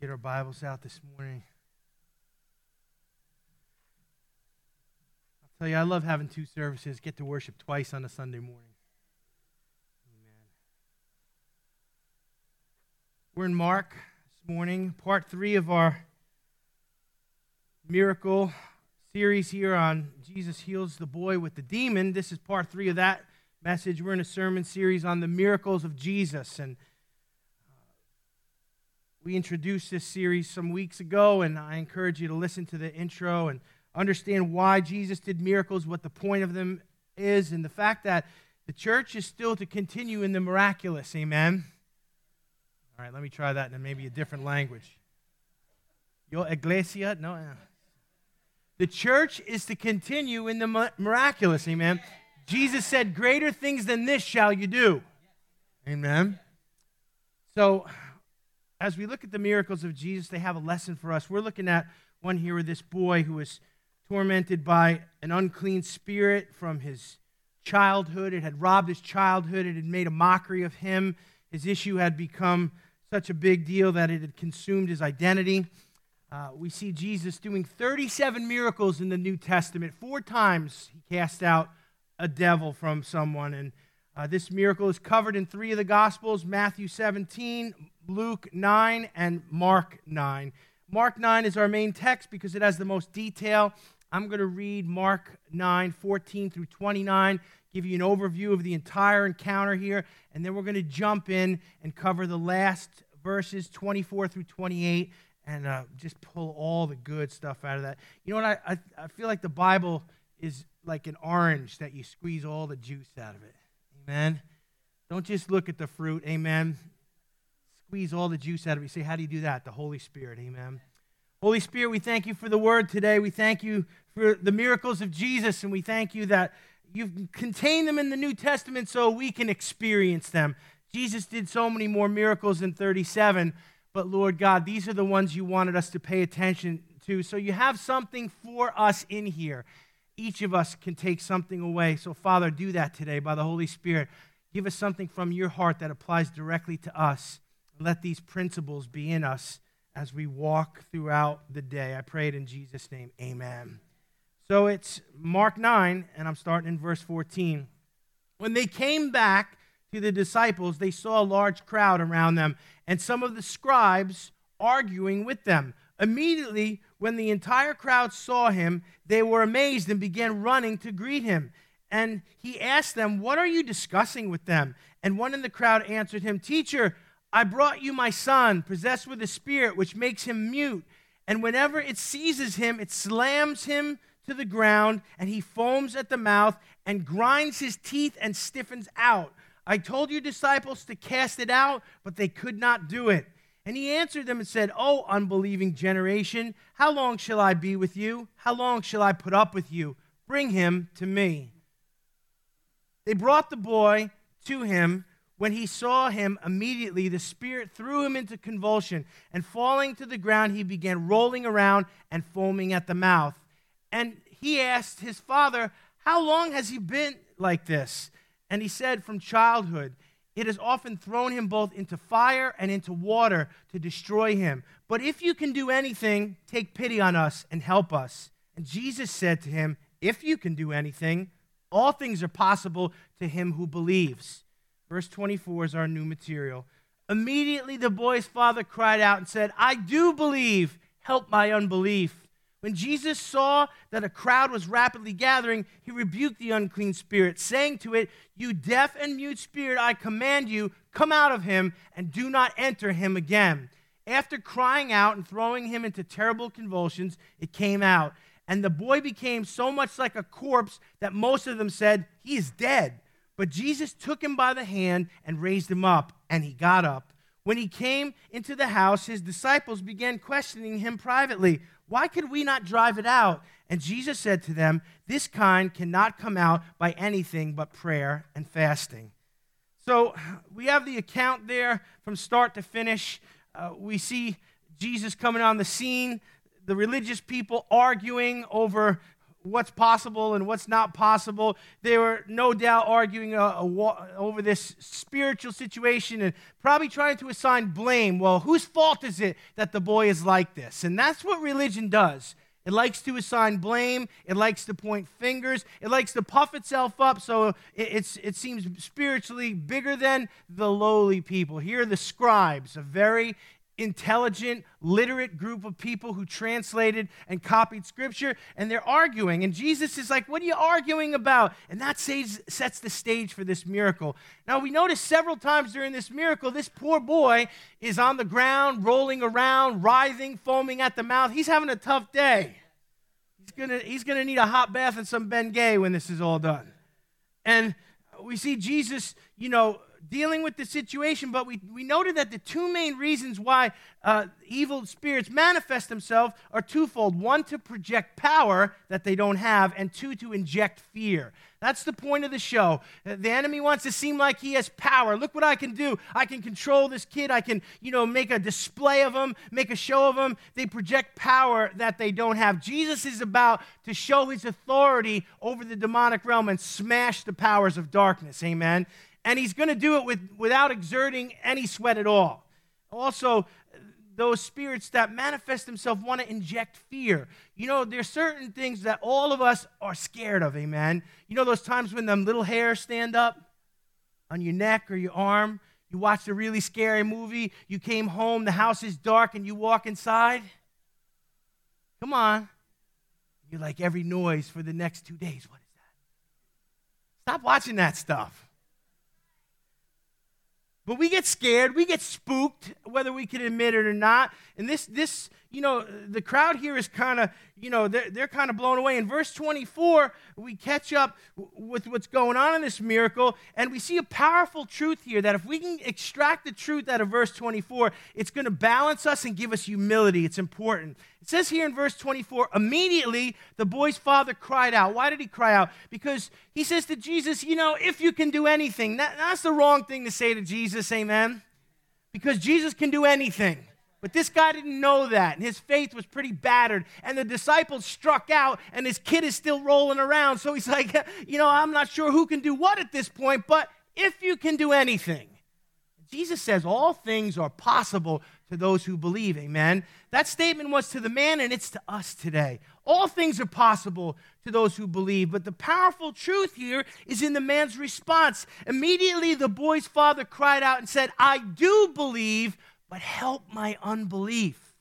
get our Bibles out this morning. I'll tell you, I love having two services, get to worship twice on a Sunday morning. Amen. We're in Mark this morning, part three of our miracle series here on Jesus heals the boy with the demon. This is part three of that message. We're in a sermon series on the miracles of Jesus. And we introduced this series some weeks ago, and I encourage you to listen to the intro and understand why Jesus did miracles, what the point of them is, and the fact that the church is still to continue in the miraculous. Amen. All right, let me try that in maybe a different language. Yo iglesia? No. Eh. The church is to continue in the miraculous. Amen. Jesus said, Greater things than this shall you do. Amen. So, as we look at the miracles of Jesus, they have a lesson for us. We're looking at one here with this boy who was tormented by an unclean spirit from his childhood. It had robbed his childhood, it had made a mockery of him. His issue had become such a big deal that it had consumed his identity. Uh, we see Jesus doing 37 miracles in the New Testament. Four times he cast out a devil from someone. And uh, this miracle is covered in three of the Gospels Matthew 17, Luke 9, and Mark 9. Mark 9 is our main text because it has the most detail. I'm going to read Mark 9, 14 through 29, give you an overview of the entire encounter here, and then we're going to jump in and cover the last verses, 24 through 28, and uh, just pull all the good stuff out of that. You know what? I, I, I feel like the Bible is like an orange that you squeeze all the juice out of it. Amen. Don't just look at the fruit. Amen squeeze all the juice out of it. You say, how do you do that? The Holy Spirit. Amen. Holy Spirit, we thank you for the word today. We thank you for the miracles of Jesus, and we thank you that you've contained them in the New Testament so we can experience them. Jesus did so many more miracles in 37, but Lord God, these are the ones you wanted us to pay attention to. So you have something for us in here. Each of us can take something away. So, Father, do that today by the Holy Spirit. Give us something from your heart that applies directly to us. Let these principles be in us as we walk throughout the day. I pray it in Jesus' name. Amen. So it's Mark 9, and I'm starting in verse 14. When they came back to the disciples, they saw a large crowd around them and some of the scribes arguing with them. Immediately, when the entire crowd saw him, they were amazed and began running to greet him. And he asked them, What are you discussing with them? And one in the crowd answered him, Teacher, I brought you my son, possessed with a spirit which makes him mute. And whenever it seizes him, it slams him to the ground, and he foams at the mouth and grinds his teeth and stiffens out. I told your disciples to cast it out, but they could not do it. And he answered them and said, O unbelieving generation, how long shall I be with you? How long shall I put up with you? Bring him to me. They brought the boy to him. When he saw him, immediately the Spirit threw him into convulsion, and falling to the ground, he began rolling around and foaming at the mouth. And he asked his father, How long has he been like this? And he said, From childhood. It has often thrown him both into fire and into water to destroy him. But if you can do anything, take pity on us and help us. And Jesus said to him, If you can do anything, all things are possible to him who believes. Verse 24 is our new material. Immediately the boy's father cried out and said, I do believe, help my unbelief. When Jesus saw that a crowd was rapidly gathering, he rebuked the unclean spirit, saying to it, You deaf and mute spirit, I command you, come out of him and do not enter him again. After crying out and throwing him into terrible convulsions, it came out. And the boy became so much like a corpse that most of them said, He is dead. But Jesus took him by the hand and raised him up, and he got up. When he came into the house, his disciples began questioning him privately. Why could we not drive it out? And Jesus said to them, This kind cannot come out by anything but prayer and fasting. So we have the account there from start to finish. Uh, we see Jesus coming on the scene, the religious people arguing over what's possible and what's not possible. They were no doubt arguing uh, over this spiritual situation and probably trying to assign blame. Well, whose fault is it that the boy is like this? And that's what religion does. It likes to assign blame. It likes to point fingers. It likes to puff itself up so it, it seems spiritually bigger than the lowly people. Here are the scribes, a very intelligent, literate group of people who translated and copied scripture, and they're arguing. And Jesus is like, What are you arguing about? And that sets the stage for this miracle. Now, we notice several times during this miracle, this poor boy is on the ground, rolling around, writhing, foaming at the mouth. He's having a tough day. He's going to he's gonna need a hot bath and some Bengay when this is all done. And we see Jesus, you know, dealing with the situation, but we, we noted that the two main reasons why uh, evil spirits manifest themselves are twofold one, to project power that they don't have, and two, to inject fear. That's the point of the show. Uh, the enemy wants to seem like he has power. Look what I can do. I can control this kid. I can, you know, make a display of him, make a show of him. They project power that they don't have. Jesus is about to show his authority over the demonic realm and smash the powers of darkness. Amen and he's going to do it with, without exerting any sweat at all. Also, those spirits that manifest themselves want to inject fear. You know, there's certain things that all of us are scared of, amen. You know those times when them little hairs stand up on your neck or your arm? You watched a really scary movie, you came home, the house is dark, and you walk inside? Come on. You're like every noise for the next two days. What is that? Stop watching that stuff. But we get scared, we get spooked, whether we can admit it or not. And this, this you know, the crowd here is kind of, you know, they're, they're kind of blown away. In verse 24, we catch up with what's going on in this miracle, and we see a powerful truth here that if we can extract the truth out of verse 24, it's going to balance us and give us humility. It's important. It says here in verse 24, immediately the boy's father cried out. Why did he cry out? Because he says to Jesus, You know, if you can do anything. That, that's the wrong thing to say to Jesus, amen? Because Jesus can do anything. But this guy didn't know that, and his faith was pretty battered. And the disciples struck out, and his kid is still rolling around. So he's like, You know, I'm not sure who can do what at this point, but if you can do anything. Jesus says all things are possible to those who believe. Amen. That statement was to the man, and it's to us today. All things are possible to those who believe. But the powerful truth here is in the man's response. Immediately, the boy's father cried out and said, I do believe, but help my unbelief.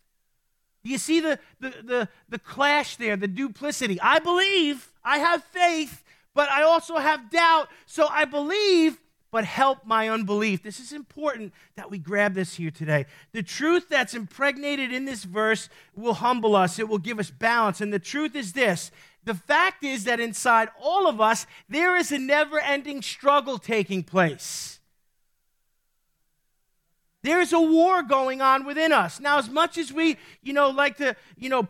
Do you see the, the, the, the clash there, the duplicity? I believe, I have faith, but I also have doubt. So I believe, but help my unbelief. This is important that we grab this here today. The truth that's impregnated in this verse will humble us, it will give us balance. And the truth is this the fact is that inside all of us, there is a never ending struggle taking place. There's a war going on within us. Now, as much as we, you know, like to, you know,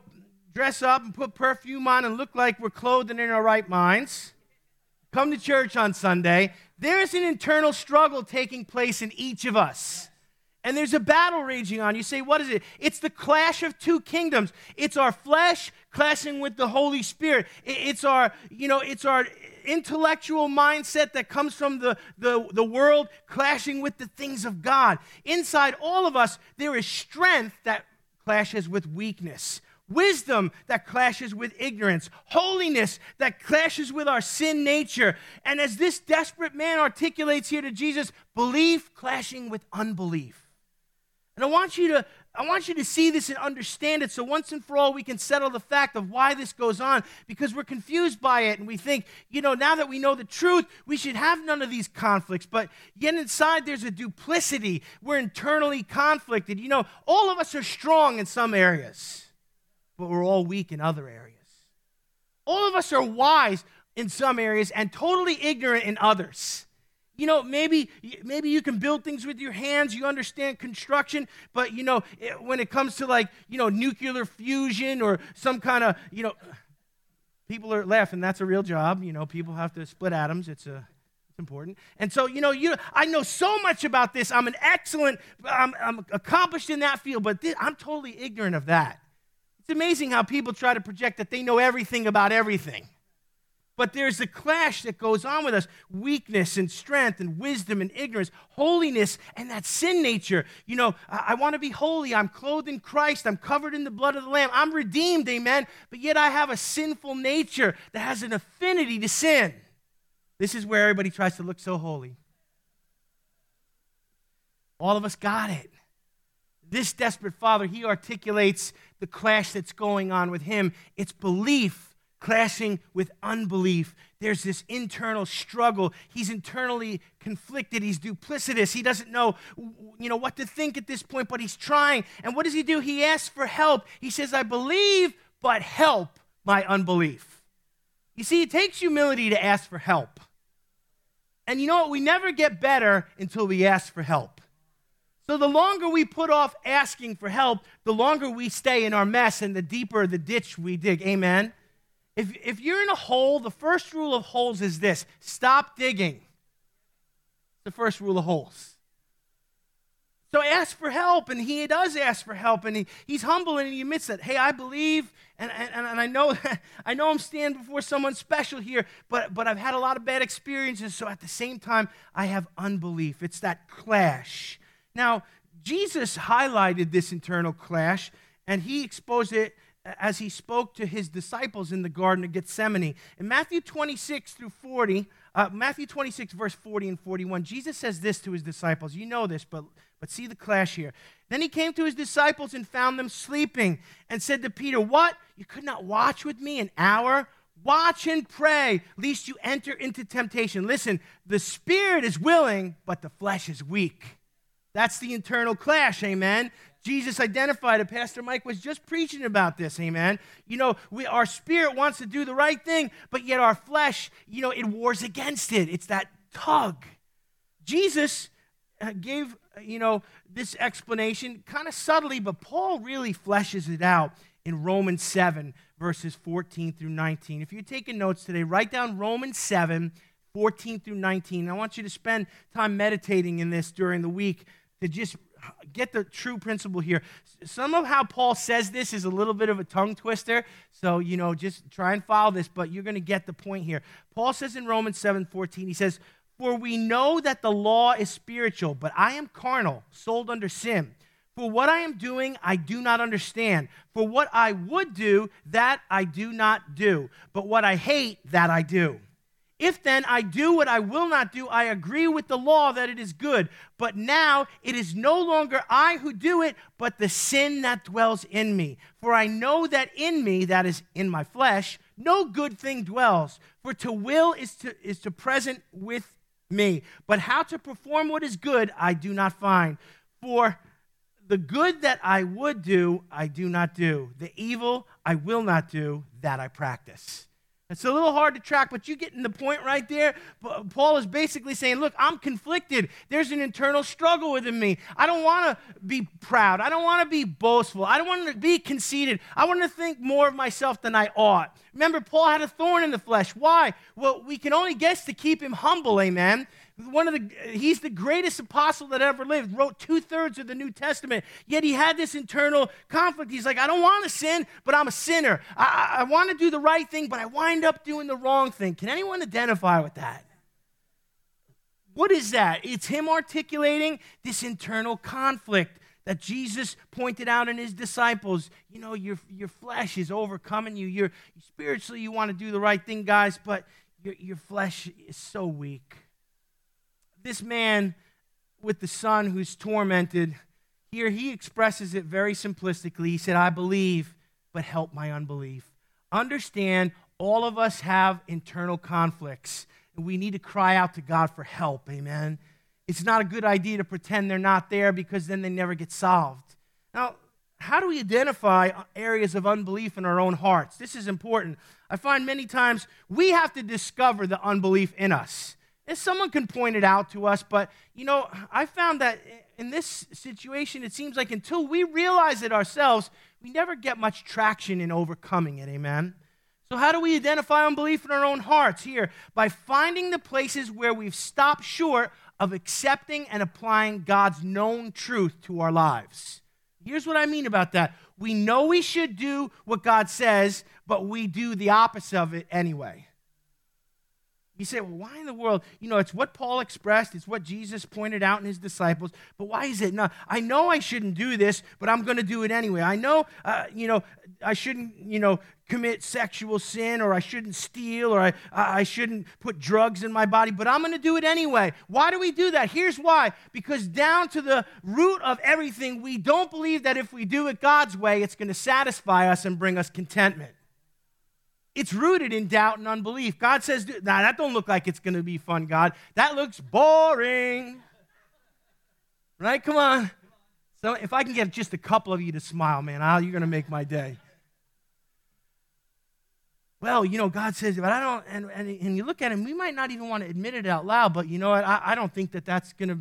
dress up and put perfume on and look like we're clothed and in our right minds, come to church on Sunday, there's an internal struggle taking place in each of us. And there's a battle raging on. You say, what is it? It's the clash of two kingdoms. It's our flesh clashing with the Holy Spirit. It's our, you know, it's our intellectual mindset that comes from the, the, the world clashing with the things of God. Inside all of us, there is strength that clashes with weakness wisdom that clashes with ignorance, holiness that clashes with our sin nature. And as this desperate man articulates here to Jesus, belief clashing with unbelief. And I want you to I want you to see this and understand it so once and for all we can settle the fact of why this goes on because we're confused by it and we think, you know, now that we know the truth, we should have none of these conflicts. But yet inside there's a duplicity. We're internally conflicted. You know, all of us are strong in some areas but we're all weak in other areas. All of us are wise in some areas and totally ignorant in others. You know, maybe maybe you can build things with your hands, you understand construction, but you know, when it comes to like, you know, nuclear fusion or some kind of, you know, people are laughing, that's a real job, you know, people have to split atoms, it's a it's important. And so, you know, you I know so much about this. I'm an excellent I'm, I'm accomplished in that field, but this, I'm totally ignorant of that. It's amazing how people try to project that they know everything about everything. But there's a clash that goes on with us weakness and strength and wisdom and ignorance, holiness and that sin nature. You know, I, I want to be holy. I'm clothed in Christ. I'm covered in the blood of the Lamb. I'm redeemed, amen. But yet I have a sinful nature that has an affinity to sin. This is where everybody tries to look so holy. All of us got it. This desperate father, he articulates the clash that's going on with him. It's belief clashing with unbelief. There's this internal struggle. He's internally conflicted. He's duplicitous. He doesn't know, you know, what to think at this point, but he's trying. And what does he do? He asks for help. He says, "I believe, but help my unbelief." You see, it takes humility to ask for help. And you know what? We never get better until we ask for help. So the longer we put off asking for help, the longer we stay in our mess and the deeper the ditch we dig. Amen. If, if you're in a hole, the first rule of holes is this stop digging. The first rule of holes. So ask for help, and he does ask for help, and he, he's humble and he admits that, hey, I believe, and, and, and I know I know I'm standing before someone special here, but, but I've had a lot of bad experiences, so at the same time, I have unbelief. It's that clash. Now, Jesus highlighted this internal clash, and he exposed it as he spoke to his disciples in the Garden of Gethsemane. In Matthew 26 through 40, uh, Matthew 26, verse 40 and 41, Jesus says this to his disciples. You know this, but, but see the clash here. Then he came to his disciples and found them sleeping and said to Peter, What? You could not watch with me an hour? Watch and pray, lest you enter into temptation. Listen, the spirit is willing, but the flesh is weak. That's the internal clash, amen. Jesus identified it. Pastor Mike was just preaching about this, amen. You know, we, our spirit wants to do the right thing, but yet our flesh, you know, it wars against it. It's that tug. Jesus uh, gave, uh, you know, this explanation kind of subtly, but Paul really fleshes it out in Romans 7, verses 14 through 19. If you're taking notes today, write down Romans 7, 14 through 19. I want you to spend time meditating in this during the week to just get the true principle here. Some of how Paul says this is a little bit of a tongue twister. So, you know, just try and follow this, but you're going to get the point here. Paul says in Romans 7 14, he says, For we know that the law is spiritual, but I am carnal, sold under sin. For what I am doing, I do not understand. For what I would do, that I do not do. But what I hate, that I do. If then I do what I will not do, I agree with the law that it is good. But now it is no longer I who do it, but the sin that dwells in me. For I know that in me, that is in my flesh, no good thing dwells. For to will is to, is to present with me. But how to perform what is good, I do not find. For the good that I would do, I do not do. The evil I will not do, that I practice. It's a little hard to track, but you getting the point right there. Paul is basically saying, Look, I'm conflicted. There's an internal struggle within me. I don't want to be proud. I don't want to be boastful. I don't want to be conceited. I want to think more of myself than I ought. Remember, Paul had a thorn in the flesh. Why? Well, we can only guess to keep him humble, amen one of the he's the greatest apostle that ever lived wrote two-thirds of the new testament yet he had this internal conflict. He's like i don't want to sin but i'm a sinner. I, I, I want to do the right thing but i wind up doing the wrong thing. Can anyone identify with that? What is that? It's him articulating this internal conflict that Jesus pointed out in his disciples. You know, your, your flesh is overcoming you. You're, spiritually, you want to do the right thing, guys, but your, your flesh is so weak this man with the son who's tormented, here he expresses it very simplistically. He said, I believe, but help my unbelief. Understand, all of us have internal conflicts, and we need to cry out to God for help. Amen. It's not a good idea to pretend they're not there because then they never get solved. Now, how do we identify areas of unbelief in our own hearts? This is important. I find many times we have to discover the unbelief in us. And someone can point it out to us, but you know, I found that in this situation, it seems like until we realize it ourselves, we never get much traction in overcoming it. Amen. So, how do we identify unbelief in our own hearts? Here, by finding the places where we've stopped short of accepting and applying God's known truth to our lives. Here's what I mean about that. We know we should do what God says, but we do the opposite of it anyway. You say, well, why in the world? You know, it's what Paul expressed, it's what Jesus pointed out in his disciples, but why is it not? I know I shouldn't do this, but I'm going to do it anyway. I know, uh, you know, I shouldn't, you know, commit sexual sin or I shouldn't steal or I, I shouldn't put drugs in my body, but I'm going to do it anyway. Why do we do that? Here's why because down to the root of everything, we don't believe that if we do it God's way, it's going to satisfy us and bring us contentment. It's rooted in doubt and unbelief. God says, nah, that don't look like it's going to be fun, God. That looks boring. Right? Come on. So if I can get just a couple of you to smile, man, you're going to make my day. Well, you know, God says, but I don't, and, and, and you look at him, we might not even want to admit it out loud, but you know what? I, I don't think that that's going to,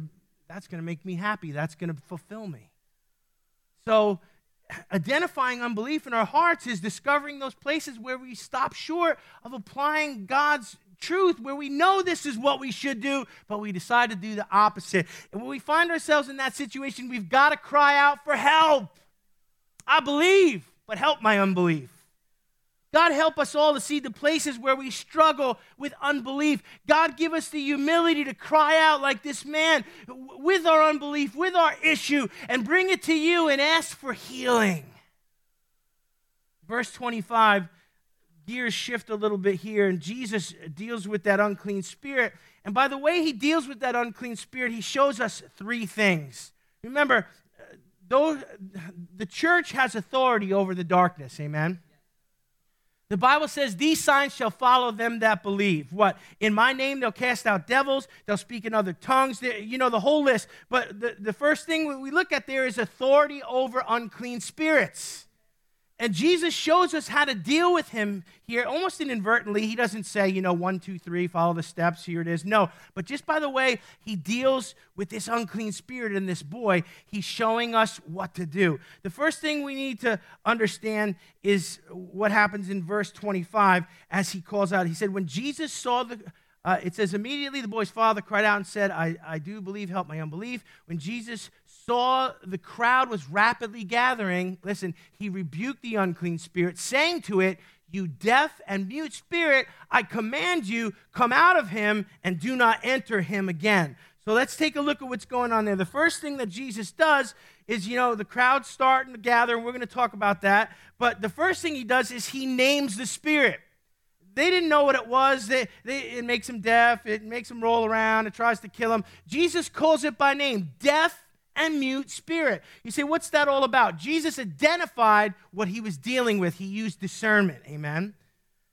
that's going to make me happy. That's going to fulfill me. So identifying unbelief in our hearts is discovering those places where we stop short of applying God's truth, where we know this is what we should do, but we decide to do the opposite. And when we find ourselves in that situation, we've got to cry out for help. I believe, but help my unbelief. God, help us all to see the places where we struggle with unbelief. God, give us the humility to cry out like this man with our unbelief, with our issue, and bring it to you and ask for healing. Verse 25, gears shift a little bit here, and Jesus deals with that unclean spirit. And by the way he deals with that unclean spirit, he shows us three things. Remember, uh, though the church has authority over the darkness, amen? The Bible says, These signs shall follow them that believe. What? In my name, they'll cast out devils, they'll speak in other tongues, you know, the whole list. But the, the first thing we look at there is authority over unclean spirits. And Jesus shows us how to deal with him here, almost inadvertently. He doesn't say, you know, one, two, three, follow the steps, here it is. No, but just by the way he deals with this unclean spirit in this boy, he's showing us what to do. The first thing we need to understand is what happens in verse 25 as he calls out. He said, When Jesus saw the uh, it says, immediately the boy's father cried out and said, I, I do believe, help my unbelief. When Jesus saw the crowd was rapidly gathering, listen, he rebuked the unclean spirit, saying to it, You deaf and mute spirit, I command you, come out of him and do not enter him again. So let's take a look at what's going on there. The first thing that Jesus does is, you know, the crowd's starting to gather, and we're going to talk about that. But the first thing he does is he names the spirit. They didn't know what it was. They, they, it makes them deaf. It makes them roll around. It tries to kill them. Jesus calls it by name deaf and mute spirit. You say, what's that all about? Jesus identified what he was dealing with. He used discernment. Amen.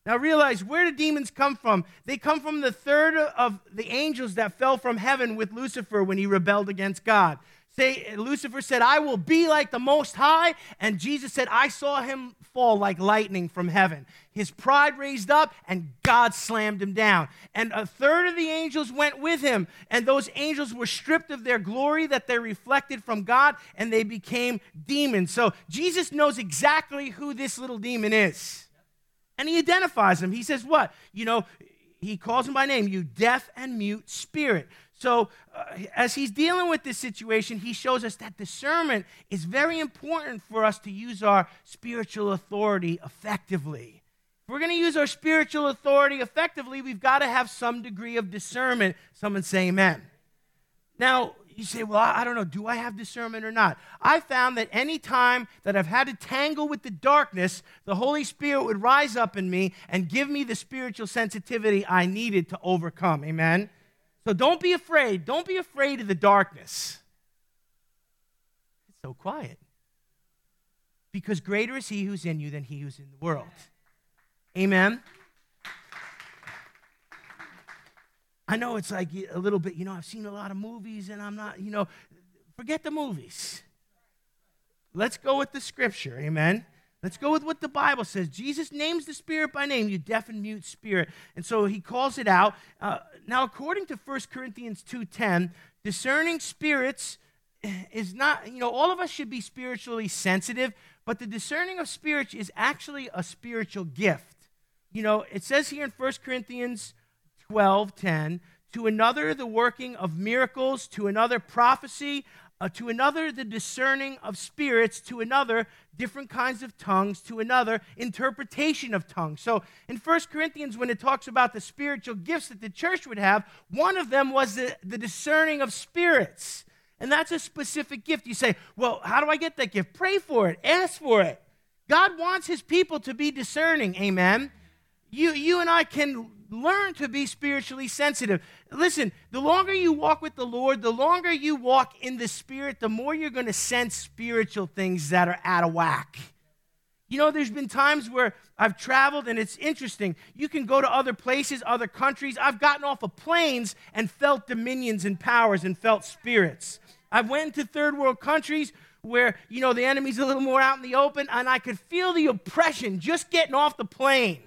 Now realize where do demons come from? They come from the third of the angels that fell from heaven with Lucifer when he rebelled against God. Say, Lucifer said, I will be like the Most High. And Jesus said, I saw him fall like lightning from heaven. His pride raised up, and God slammed him down. And a third of the angels went with him. And those angels were stripped of their glory that they reflected from God, and they became demons. So Jesus knows exactly who this little demon is. And he identifies him. He says, What? You know, he calls him by name, you deaf and mute spirit. So, uh, as he's dealing with this situation, he shows us that discernment is very important for us to use our spiritual authority effectively. If we're going to use our spiritual authority effectively, we've got to have some degree of discernment. Someone say amen. Now, you say, well, I don't know, do I have discernment or not? I found that any time that I've had to tangle with the darkness, the Holy Spirit would rise up in me and give me the spiritual sensitivity I needed to overcome. Amen? So don't be afraid. Don't be afraid of the darkness. It's so quiet. Because greater is he who's in you than he who's in the world. Amen. I know it's like a little bit, you know, I've seen a lot of movies and I'm not, you know, forget the movies. Let's go with the scripture. Amen. Let's go with what the Bible says. Jesus names the spirit by name, you deaf and mute spirit. And so he calls it out. Uh, now, according to 1 Corinthians 2.10, discerning spirits is not, you know, all of us should be spiritually sensitive, but the discerning of spirits is actually a spiritual gift. You know, it says here in 1 Corinthians 12.10, to another the working of miracles, to another prophecy, uh, to another, the discerning of spirits, to another, different kinds of tongues, to another, interpretation of tongues. So in 1 Corinthians, when it talks about the spiritual gifts that the church would have, one of them was the, the discerning of spirits. And that's a specific gift. You say, well, how do I get that gift? Pray for it, ask for it. God wants his people to be discerning. Amen. You, you and I can learn to be spiritually sensitive. Listen, the longer you walk with the Lord, the longer you walk in the Spirit, the more you're going to sense spiritual things that are out of whack. You know, there's been times where I've traveled and it's interesting. You can go to other places, other countries. I've gotten off of planes and felt dominions and powers and felt spirits. I've went to third world countries where, you know, the enemy's a little more out in the open and I could feel the oppression just getting off the plane.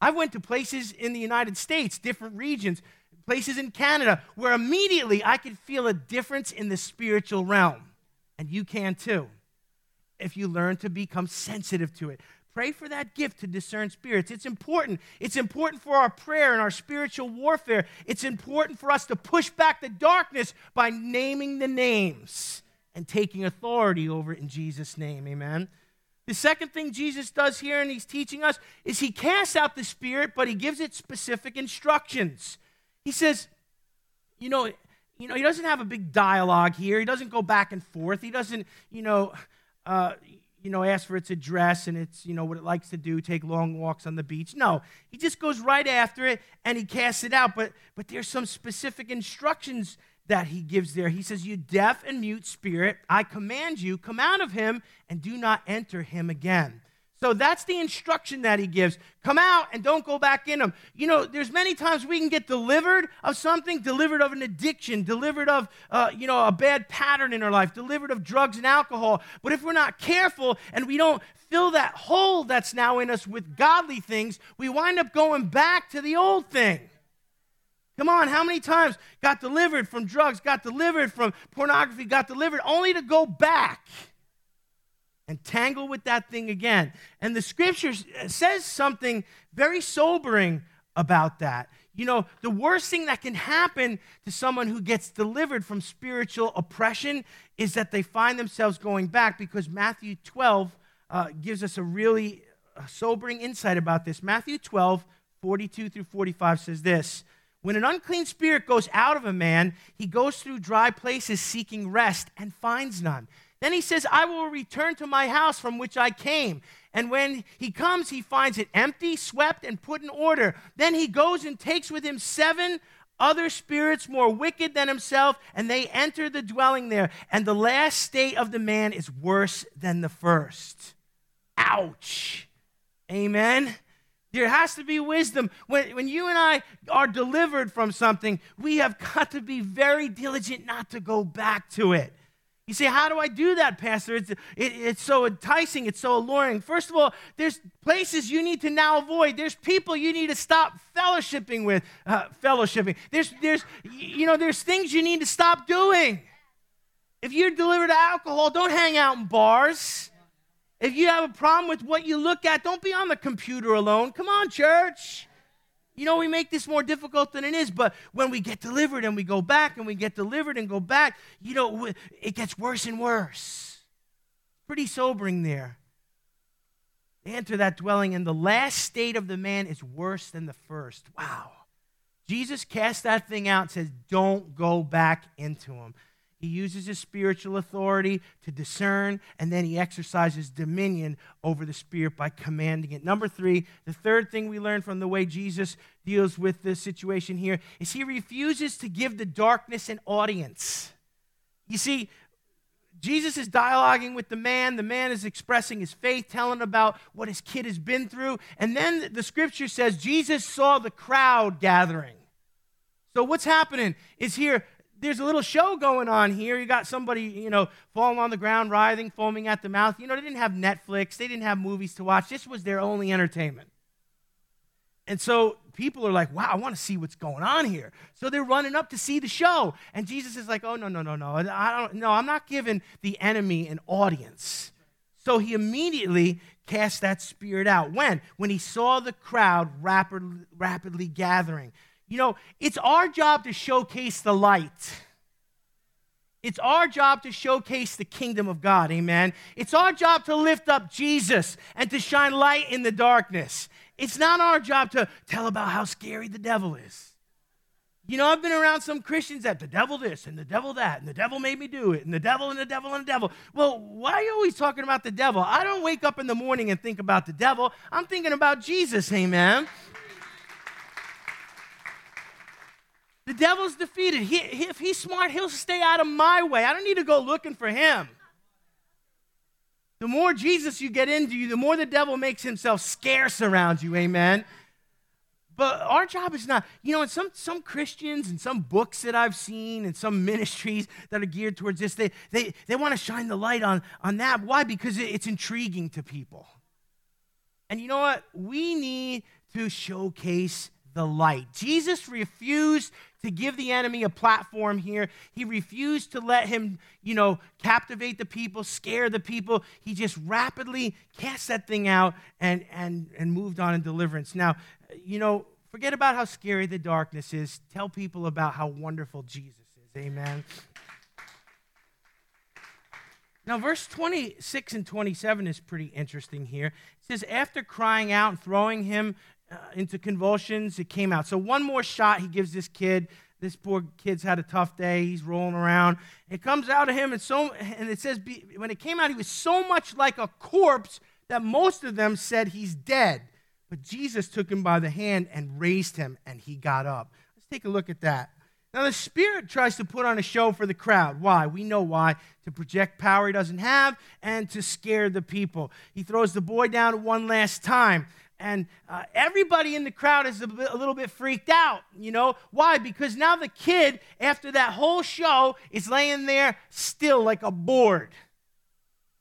I went to places in the United States, different regions, places in Canada, where immediately I could feel a difference in the spiritual realm. And you can too, if you learn to become sensitive to it. Pray for that gift to discern spirits. It's important. It's important for our prayer and our spiritual warfare. It's important for us to push back the darkness by naming the names and taking authority over it in Jesus' name. Amen. The second thing Jesus does here, and he's teaching us, is he casts out the spirit, but he gives it specific instructions. He says, you know, you know, he doesn't have a big dialogue here. He doesn't go back and forth. He doesn't, you know, uh, you know, ask for its address and it's, you know, what it likes to do, take long walks on the beach. No, he just goes right after it and he casts it out. But but there's some specific instructions that he gives there. He says, You deaf and mute spirit, I command you, come out of him and do not enter him again. So that's the instruction that he gives. Come out and don't go back in him. You know, there's many times we can get delivered of something, delivered of an addiction, delivered of, uh, you know, a bad pattern in our life, delivered of drugs and alcohol. But if we're not careful and we don't fill that hole that's now in us with godly things, we wind up going back to the old thing. Come on, how many times got delivered from drugs, got delivered from pornography, got delivered only to go back and tangle with that thing again? And the scripture says something very sobering about that. You know, the worst thing that can happen to someone who gets delivered from spiritual oppression is that they find themselves going back because Matthew 12 uh, gives us a really uh, sobering insight about this. Matthew 12, 42 through 45 says this. When an unclean spirit goes out of a man, he goes through dry places seeking rest and finds none. Then he says, I will return to my house from which I came. And when he comes, he finds it empty, swept, and put in order. Then he goes and takes with him seven other spirits more wicked than himself, and they enter the dwelling there. And the last state of the man is worse than the first. Ouch. Amen. There has to be wisdom. When, when you and I are delivered from something, we have got to be very diligent not to go back to it. You say, How do I do that, Pastor? It's, it, it's so enticing, it's so alluring. First of all, there's places you need to now avoid. There's people you need to stop fellowshipping with. Uh, fellowshipping. There's, there's, you know, there's things you need to stop doing. If you're delivered to alcohol, don't hang out in bars. If you have a problem with what you look at, don't be on the computer alone. Come on, church. You know, we make this more difficult than it is, but when we get delivered and we go back and we get delivered and go back, you know, it gets worse and worse. Pretty sobering there. They enter that dwelling, and the last state of the man is worse than the first. Wow. Jesus cast that thing out and says, Don't go back into him. He uses his spiritual authority to discern, and then he exercises dominion over the spirit by commanding it. Number three, the third thing we learn from the way Jesus deals with this situation here is he refuses to give the darkness an audience. You see, Jesus is dialoguing with the man. The man is expressing his faith, telling about what his kid has been through. And then the scripture says Jesus saw the crowd gathering. So, what's happening is here there's a little show going on here. You got somebody, you know, falling on the ground, writhing, foaming at the mouth. You know, they didn't have Netflix, they didn't have movies to watch. This was their only entertainment. And so people are like, wow, I want to see what's going on here. So they're running up to see the show. And Jesus is like, oh, no, no, no, no. I don't, no, I'm not giving the enemy an audience. So he immediately cast that spirit out. When? When he saw the crowd rapid, rapidly gathering. You know, it's our job to showcase the light It's our job to showcase the kingdom of God. Amen. It's our job to lift up Jesus and to shine light in the darkness. It's not our job to tell about how scary the devil is. You know, I've been around some Christians that the devil this and the devil that, and the devil made me do it, and the devil and the devil and the devil. Well, why are you always talking about the devil? I don't wake up in the morning and think about the devil. I'm thinking about Jesus, amen. The devil's defeated. He, if he's smart, he'll stay out of my way. I don't need to go looking for him. The more Jesus you get into you, the more the devil makes himself scarce around you, amen. But our job is not, you know, and some, some Christians and some books that I've seen and some ministries that are geared towards this, they, they, they want to shine the light on, on that. Why? Because it's intriguing to people. And you know what? We need to showcase the light. Jesus refused to give the enemy a platform here. He refused to let him, you know, captivate the people, scare the people. He just rapidly cast that thing out and and and moved on in deliverance. Now, you know, forget about how scary the darkness is. Tell people about how wonderful Jesus is. Amen. Now, verse 26 and 27 is pretty interesting here. It says, After crying out and throwing him uh, into convulsions, it came out. So, one more shot he gives this kid. This poor kid's had a tough day. He's rolling around. It comes out of him, and, so, and it says, when it came out, he was so much like a corpse that most of them said he's dead. But Jesus took him by the hand and raised him, and he got up. Let's take a look at that. Now, the Spirit tries to put on a show for the crowd. Why? We know why. To project power he doesn't have and to scare the people. He throws the boy down one last time. And uh, everybody in the crowd is a, little bit freaked out. You know? Why? Because now the kid, after that whole show, is laying there still like a board.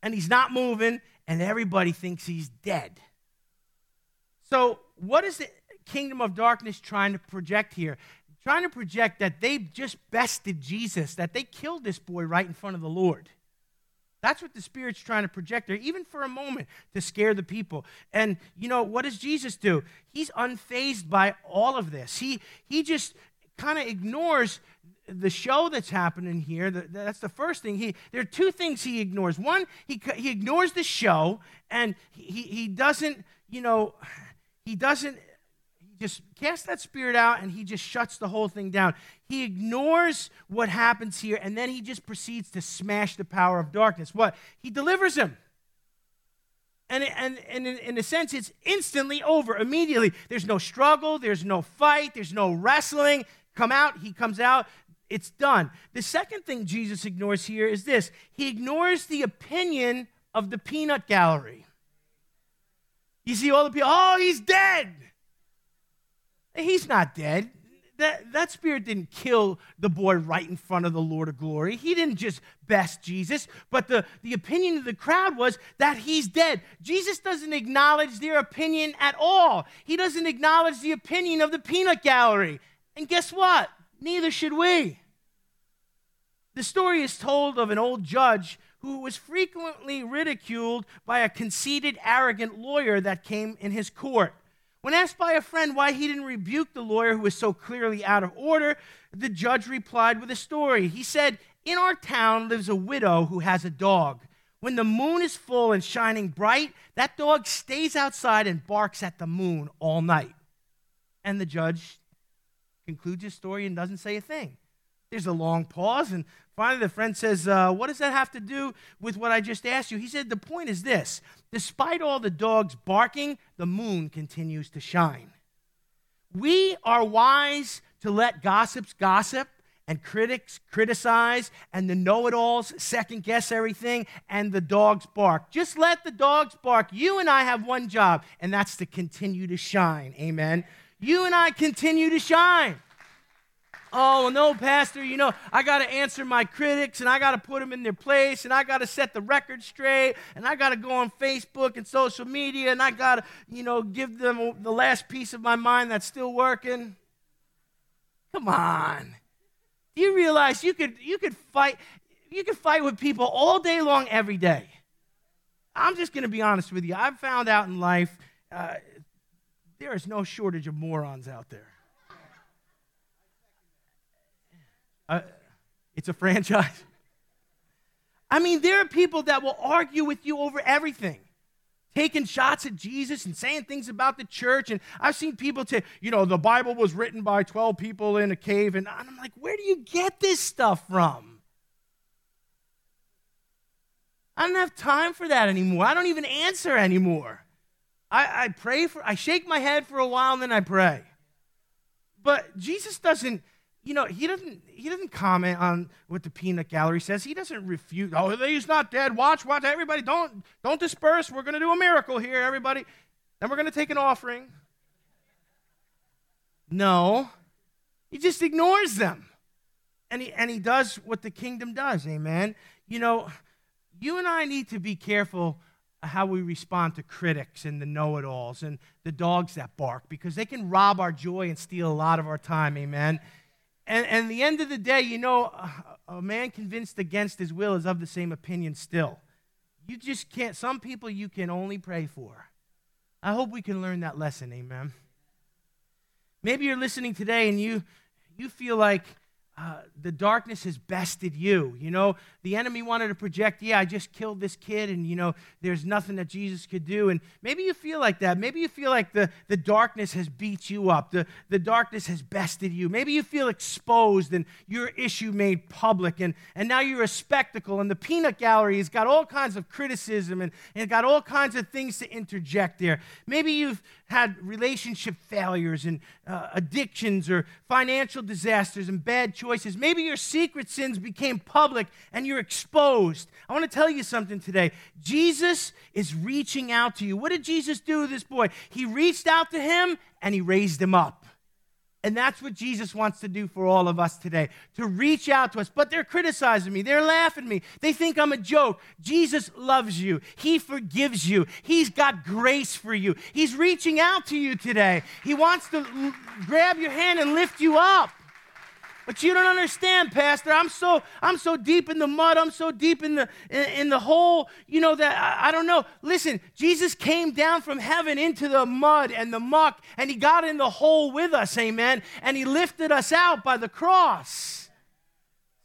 And he's not moving, and everybody thinks he's dead. So, what is the kingdom of darkness trying to project here? Trying to project that they just bested Jesus, that they killed this boy right in front of the Lord. That's what the Spirit's trying to project there, even for a moment, to scare the people. And, you know, what does Jesus do? He's unfazed by all of this. He, he just kind of ignores the show that's happening here. That's the first thing. He, there are two things he ignores. One, he, he ignores the show, and he, he doesn't, you know, he doesn't just casts that spirit out and he just shuts the whole thing down. He ignores what happens here and then he just proceeds to smash the power of darkness. What? He delivers him. And, and, and in, in a sense, it's instantly over, immediately. There's no struggle, there's no fight, there's no wrestling. Come out, he comes out, it's done. The second thing Jesus ignores here is this he ignores the opinion of the peanut gallery. You see all the people, oh, he's dead. He's not dead. That, that spirit didn't kill the boy right in front of the Lord of glory. He didn't just best Jesus, but the, the opinion of the crowd was that he's dead. Jesus doesn't acknowledge their opinion at all. He doesn't acknowledge the opinion of the peanut gallery. And guess what? Neither should we. The story is told of an old judge who was frequently ridiculed by a conceited, arrogant lawyer that came in his court. When asked by a friend why he didn't rebuke the lawyer who was so clearly out of order, the judge replied with a story. He said, In our town lives a widow who has a dog. When the moon is full and shining bright, that dog stays outside and barks at the moon all night. And the judge concludes his story and doesn't say a thing. There's a long pause, and finally the friend says, uh, What does that have to do with what I just asked you? He said, The point is this despite all the dogs barking, the moon continues to shine. We are wise to let gossips gossip and critics criticize and the know it alls second guess everything and the dogs bark. Just let the dogs bark. You and I have one job, and that's to continue to shine. Amen. You and I continue to shine. Oh, no, Pastor, you know, I got to answer my critics and I got to put them in their place and I got to set the record straight and I got to go on Facebook and social media and I got to, you know, give them the last piece of my mind that's still working. Come on. Do you realize you could, you could fight you could fight with people all day long every day? I'm just going to be honest with you. I've found out in life uh, there is no shortage of morons out there. Uh, it's a franchise. I mean, there are people that will argue with you over everything taking shots at Jesus and saying things about the church. And I've seen people say, you know, the Bible was written by 12 people in a cave. And I'm like, where do you get this stuff from? I don't have time for that anymore. I don't even answer anymore. I, I pray for, I shake my head for a while and then I pray. But Jesus doesn't you know, he doesn't he doesn't comment on what the peanut gallery says. He doesn't refute, oh, he's not dead. Watch, watch, everybody, don't don't disperse. We're gonna do a miracle here, everybody. Then we're gonna take an offering. No. He just ignores them. And he and he does what the kingdom does, amen. You know, you and I need to be careful how we respond to critics and the know it alls and the dogs that bark because they can rob our joy and steal a lot of our time, amen. And, and the end of the day, you know, a man convinced against his will is of the same opinion still. You just can't, some people you can only pray for. I hope we can learn that lesson, amen. Maybe you're listening today and you, you feel like uh, the darkness has bested you. You know, the enemy wanted to project, yeah, I just killed this kid, and, you know, there's nothing that Jesus could do. And maybe you feel like that. Maybe you feel like the, the darkness has beat you up, the, the darkness has bested you. Maybe you feel exposed and your issue made public, and, and now you're a spectacle, and the peanut gallery has got all kinds of criticism and, and got all kinds of things to interject there. Maybe you've had relationship failures and uh, addictions or financial disasters and bad choices. Maybe your secret sins became public and you're exposed. I want to tell you something today. Jesus is reaching out to you. What did Jesus do with this boy? He reached out to him and he raised him up. And that's what Jesus wants to do for all of us today to reach out to us. But they're criticizing me, they're laughing at me, they think I'm a joke. Jesus loves you, He forgives you, He's got grace for you. He's reaching out to you today. He wants to grab your hand and lift you up. But you don't understand, Pastor. I'm so I'm so deep in the mud. I'm so deep in the in, in the hole. You know that I, I, don't know. Listen, Jesus came down from heaven into the mud and the muck, and he got in the hole with us, amen. And he lifted us out by the cross.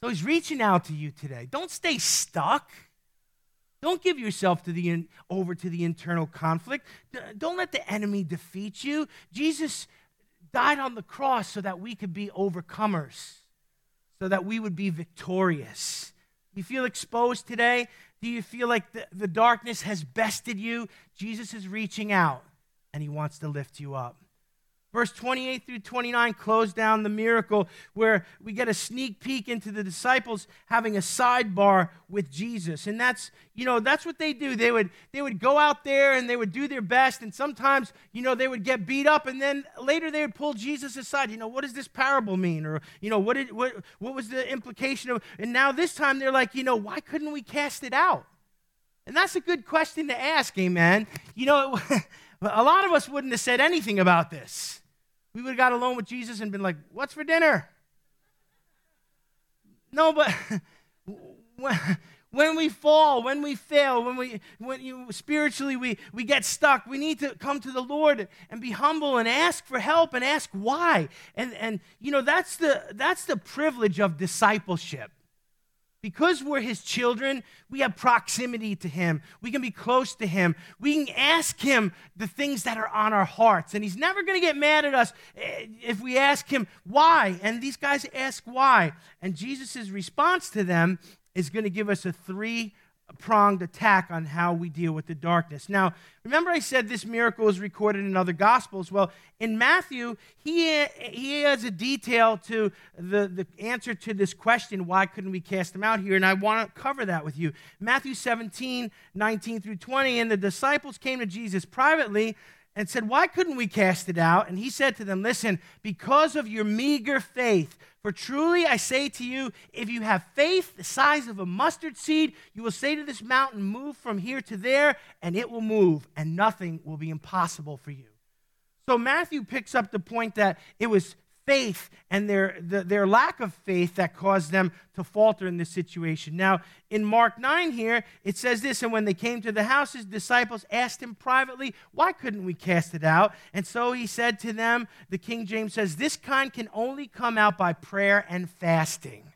So he's reaching out to you today. Don't stay stuck. Don't give yourself to the in, over to the internal conflict. Don't let the enemy defeat you. Jesus died on the cross so that we could be overcomers, so that we would be victorious. You feel exposed today? Do you feel like the, the darkness has bested you? Jesus is reaching out and he wants to lift you up. Verse 28 through 29 close down the miracle where we get a sneak peek into the disciples having a sidebar with Jesus. And that's, you know, that's what they do. They would they would go out there and they would do their best and sometimes, you know, they would get beat up and then later they would pull Jesus aside. You know, what does this parable mean? Or, you know, what did what what was the implication of And now this time they're like, you know, why couldn't we cast it out? And that's a good question to ask, amen. You know, a lot of us wouldn't have said anything about this we would have got alone with Jesus and been like, What's for dinner? No, but when we fall, when we fail, when we when you spiritually we, we get stuck, we need to come to the Lord and be humble and ask for help and ask why. And and you know that's the that's the privilege of discipleship. Because we're his children, we have proximity to him. We can be close to him. We can ask him the things that are on our hearts. And he's never going to get mad at us eh, if we ask him why. And these guys ask why. And Jesus' response to them is going to give us a three pronged attack on how we deal with the darkness. Now, remember I said this miracle is recorded in other gospels. Well, in Matthew, he, he has a detail to the, the answer to this question, why couldn't we cast them out here? And I want to cover that with you. Matthew 17, 19 through 20, and the disciples came to Jesus privately and said, Why couldn't we cast it out? And he said to them, Listen, because of your meager faith, for truly I say to you, if you have faith the size of a mustard seed, you will say to this mountain, Move from here to there, and it will move, and nothing will be impossible for you. So Matthew picks up the point that it was faith and their, the, their lack of faith that caused them to falter in this situation. Now, in Mark 9 here, it says this And when they came to the house, his disciples asked him privately, Why couldn't we cast it out? And so he said to them, the King James says, This kind can only come out by prayer and fasting.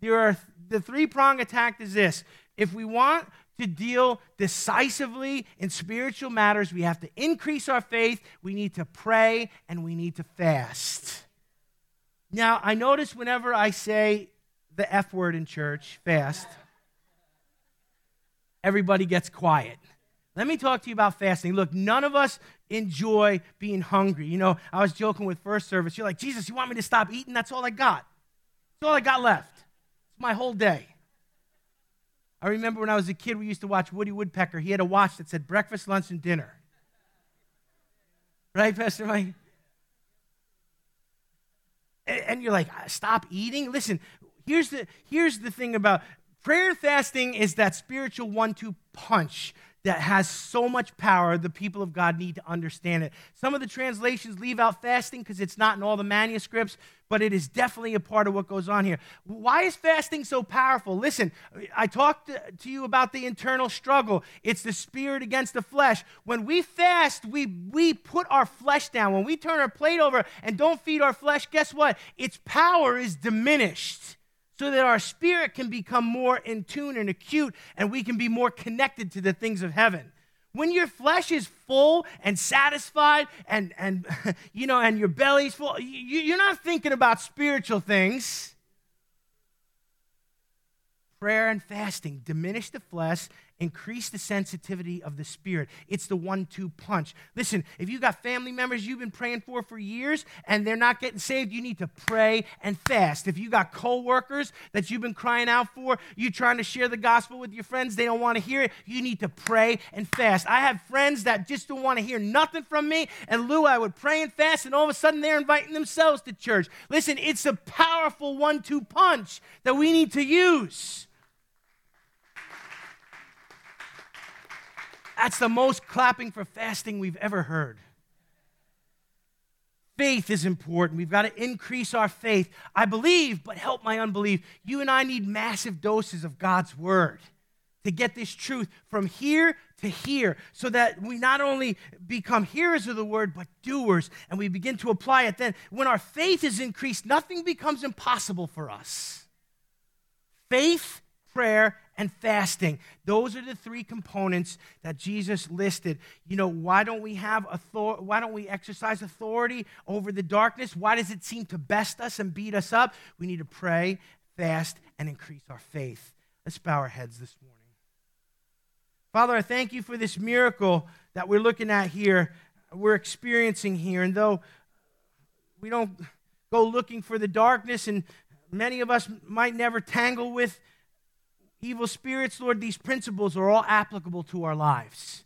There are the three prong attack is this If we want to deal decisively in spiritual matters, we have to increase our faith, we need to pray, and we need to fast. Now, I notice whenever I say the F word in church, fast, everybody gets quiet. Let me talk to you about fasting. Look, none of us enjoy being hungry. You know, I was joking with first service. You're like, Jesus, you want me to stop eating? That's all I got. That's all I got left. It's my whole day. I remember when I was a kid, we used to watch Woody Woodpecker. He had a watch that said breakfast, lunch, and dinner. Right, Pastor Mike? And you're like, stop eating? Listen, here's the, here's the thing about prayer fasting is that spiritual one two punch that has so much power, the people of God need to understand it. Some of the translations leave out fasting because it's not in all the manuscripts, but it is definitely a part of what goes on here. Why is fasting so powerful? Listen, I talked to you about the internal struggle. It's the spirit against the flesh. When we fast, we, we put our flesh down. When we turn our plate over and don't feed our flesh, guess what? Its power is diminished so that our spirit can become more in tune and acute and we can be more connected to the things of heaven. When your flesh is full and satisfied and, and you know, and your belly's full, you, you're not thinking about spiritual things. Prayer and fasting diminish the flesh increase the sensitivity of the spirit. It's the one two punch. Listen, if you've got family members you've been praying for for years and they're not getting saved, you need to pray and fast. If you've got coworkers that you've been crying out for, you trying to share the gospel with your friends, they don't want to hear it, you need to pray and fast. I have friends that just don't want to hear nothing from me, and Lou, I would pray and fast, and all of a sudden they're inviting themselves to church. Listen, it's a powerful one two punch that we need to use. That's the most clapping for fasting we've ever heard. Faith is important. We've got to increase our faith. I believe, but help my unbelief. You and I need massive doses of God's word to get this truth from here to here so that we not only become hearers of the word, but doers, and we begin to apply it. Then, when our faith is increased, nothing becomes impossible for us. Faith prayer, and fasting. Those are the three components that Jesus listed. You know, why don't we have authority? why don't we exercise authority over the darkness? Why does it seem to best us and beat us up? We need to pray, fast, and increase our faith. Let's bow our heads this morning. Father, I thank you for this miracle that we're looking at here, we're experiencing here. And though we don't go looking for the darkness, and many of us might never tangle with evil spirits, Lord, these principles are all applicable to our lives.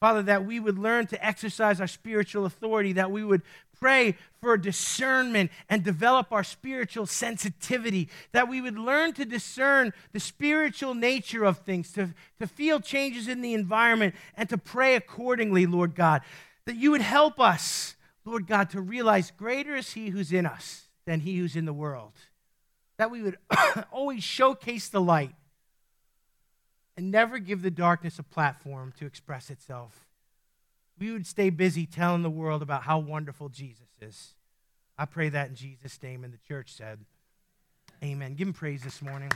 Father, that we would learn to exercise our spiritual authority, that we would pray for discernment and develop our spiritual sensitivity, that we would learn to discern the spiritual nature of things, to, to feel changes in the environment, and to pray accordingly, Lord God. That you would help us, Lord God, to realize greater is He who's in us than He who's in the world. That we would always showcase the light and never give the darkness a platform to express itself. We would stay busy telling the world about how wonderful Jesus is. I pray that in Jesus' name, and the church said, Amen. Give him praise this morning.